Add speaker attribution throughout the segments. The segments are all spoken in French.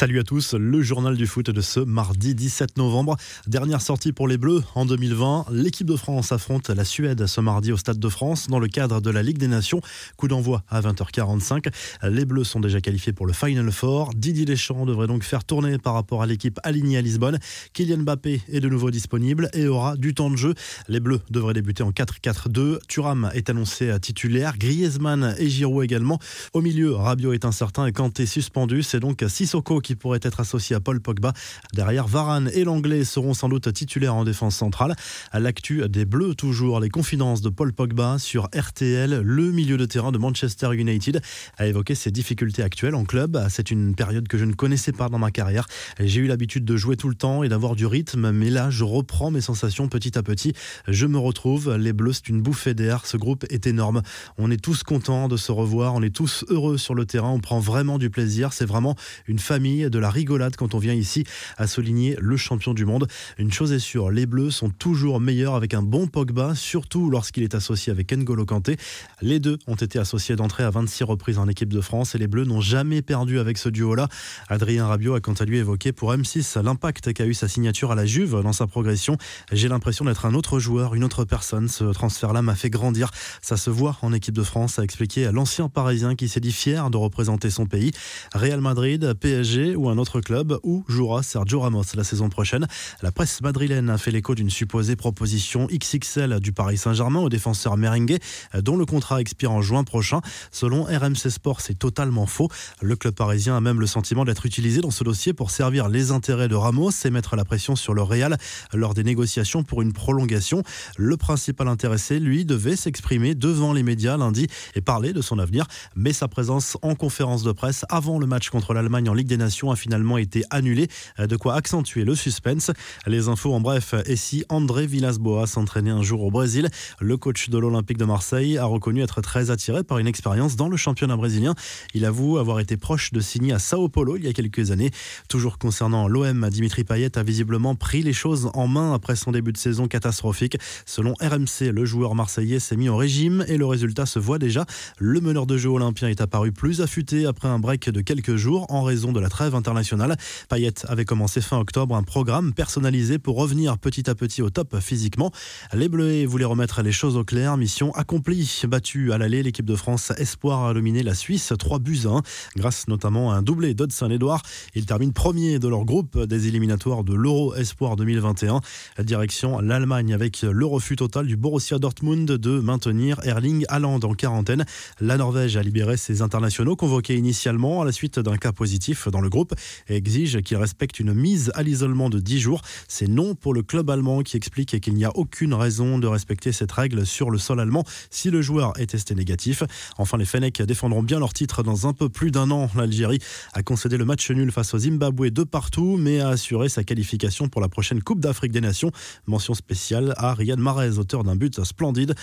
Speaker 1: Salut à tous, le journal du foot de ce mardi 17 novembre. Dernière sortie pour les Bleus en 2020. L'équipe de France affronte la Suède ce mardi au Stade de France dans le cadre de la Ligue des Nations. Coup d'envoi à 20h45. Les Bleus sont déjà qualifiés pour le Final Four. Didier Deschamps devrait donc faire tourner par rapport à l'équipe alignée à Lisbonne. Kylian Mbappé est de nouveau disponible et aura du temps de jeu. Les Bleus devraient débuter en 4-4-2. Thuram est annoncé titulaire. Griezmann et Giroud également. Au milieu, Rabiot est incertain et Kanté suspendu. C'est donc Sissoko qui pourrait être associé à Paul Pogba. Derrière, Varane et l'Anglais seront sans doute titulaires en défense centrale. À l'actu des Bleus, toujours les confidences de Paul Pogba sur RTL, le milieu de terrain de Manchester United a évoqué ses difficultés actuelles en club. C'est une période que je ne connaissais pas dans ma carrière. J'ai eu l'habitude de jouer tout le temps et d'avoir du rythme, mais là, je reprends mes sensations petit à petit. Je me retrouve. Les Bleus, c'est une bouffée d'air. Ce groupe est énorme. On est tous contents de se revoir. On est tous heureux sur le terrain. On prend vraiment du plaisir. C'est vraiment une famille de la rigolade quand on vient ici à souligner le champion du monde. Une chose est sûre, les Bleus sont toujours meilleurs avec un bon Pogba, surtout lorsqu'il est associé avec N'Golo Kanté. Les deux ont été associés d'entrée à 26 reprises en équipe de France et les Bleus n'ont jamais perdu avec ce duo-là. Adrien Rabiot a quant à lui évoqué pour M6 l'impact qu'a eu sa signature à la Juve dans sa progression. J'ai l'impression d'être un autre joueur, une autre personne. Ce transfert-là m'a fait grandir. Ça se voit en équipe de France, a expliqué l'ancien Parisien qui s'est dit fier de représenter son pays. Real Madrid, PSG, ou un autre club où jouera Sergio Ramos la saison prochaine. La presse madrilène a fait l'écho d'une supposée proposition XXL du Paris Saint-Germain au défenseur merengue dont le contrat expire en juin prochain. Selon RMC Sport, c'est totalement faux. Le club parisien a même le sentiment d'être utilisé dans ce dossier pour servir les intérêts de Ramos et mettre la pression sur le Real lors des négociations pour une prolongation. Le principal intéressé, lui, devait s'exprimer devant les médias lundi et parler de son avenir, mais sa présence en conférence de presse avant le match contre l'Allemagne en Ligue des Nations a finalement été annulée, euh, de quoi accentuer le suspense. Les infos en bref, et si André Villas-Boas s'entraînait un jour au Brésil, le coach de l'Olympique de Marseille a reconnu être très attiré par une expérience dans le championnat brésilien. Il avoue avoir été proche de signer à Sao Paulo il y a quelques années. Toujours concernant l'OM, Dimitri Payet a visiblement pris les choses en main après son début de saison catastrophique. Selon RMC, le joueur marseillais s'est mis au régime et le résultat se voit déjà. Le meneur de jeu olympien est apparu plus affûté après un break de quelques jours en raison de la trêve internationale. Payet avait commencé fin octobre un programme personnalisé pour revenir petit à petit au top physiquement. Les Bleus voulaient remettre les choses au clair. Mission accomplie. Battue à l'aller, l'équipe de France Espoir a dominé la Suisse 3 buts 1 grâce notamment à un doublé d'Odson-Edouard. Ils terminent premier de leur groupe des éliminatoires de l'Euro Espoir 2021. Direction l'Allemagne avec le refus total du Borussia Dortmund de maintenir Erling Haaland en quarantaine. La Norvège a libéré ses internationaux convoqués initialement à la suite d'un cas positif dans le groupe et exige qu'il respecte une mise à l'isolement de 10 jours. C'est non pour le club allemand qui explique qu'il n'y a aucune raison de respecter cette règle sur le sol allemand si le joueur est testé négatif. Enfin, les Fennecs défendront bien leur titre dans un peu plus d'un an. L'Algérie a concédé le match nul face au Zimbabwe de partout, mais a assuré sa qualification pour la prochaine Coupe d'Afrique des Nations. Mention spéciale à Riyad Mahrez, auteur d'un but splendide.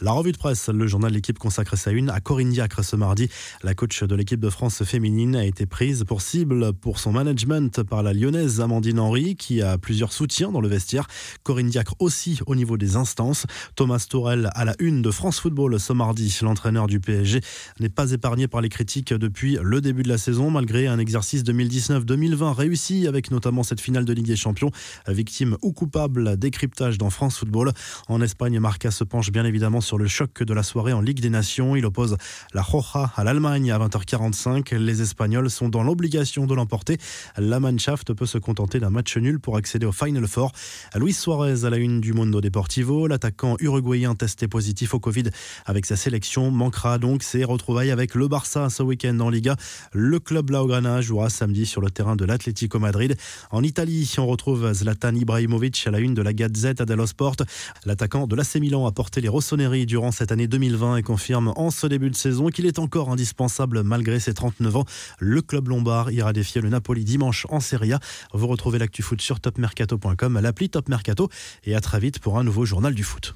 Speaker 1: La revue de presse, le journal de l'équipe consacre sa une à Corinne Diacre ce mardi. La coach de l'équipe de France féminine a été prise pour cible pour son management par la lyonnaise Amandine Henry, qui a plusieurs soutiens dans le vestiaire. Corinne Diacre aussi au niveau des instances. Thomas Tourel à la une de France Football ce mardi. L'entraîneur du PSG n'est pas épargné par les critiques depuis le début de la saison, malgré un exercice 2019-2020 réussi avec notamment cette finale de Ligue des Champions. Victime ou coupable, décryptage dans France Football. En Espagne, Marca se penche bien évidemment sur le choc de la soirée en Ligue des Nations. Il oppose la Roja à l'Allemagne à 20h45. Les Espagnols sont dans l'obligation de l'emporter. La Mannschaft peut se contenter d'un match nul pour accéder au Final Four. Luis Suarez à la une du Mundo Deportivo, l'attaquant uruguayen testé positif au Covid avec sa sélection manquera donc ses retrouvailles avec le Barça ce week-end en Liga. Le club Blaugrana jouera samedi sur le terrain de l'Atlético Madrid. En Italie, on retrouve Zlatan Ibrahimovic à la une de la Gazette dello Sport. L'attaquant de l'AC Milan a porté les rossonneries durant cette année 2020 et confirme en ce début de saison qu'il est encore indispensable malgré ses 39 ans. Le club lombard ira défier le Napoli dimanche en Serie A. Vous retrouvez l'actu foot sur topmercato.com, l'appli Top Mercato et à très vite pour un nouveau journal du foot.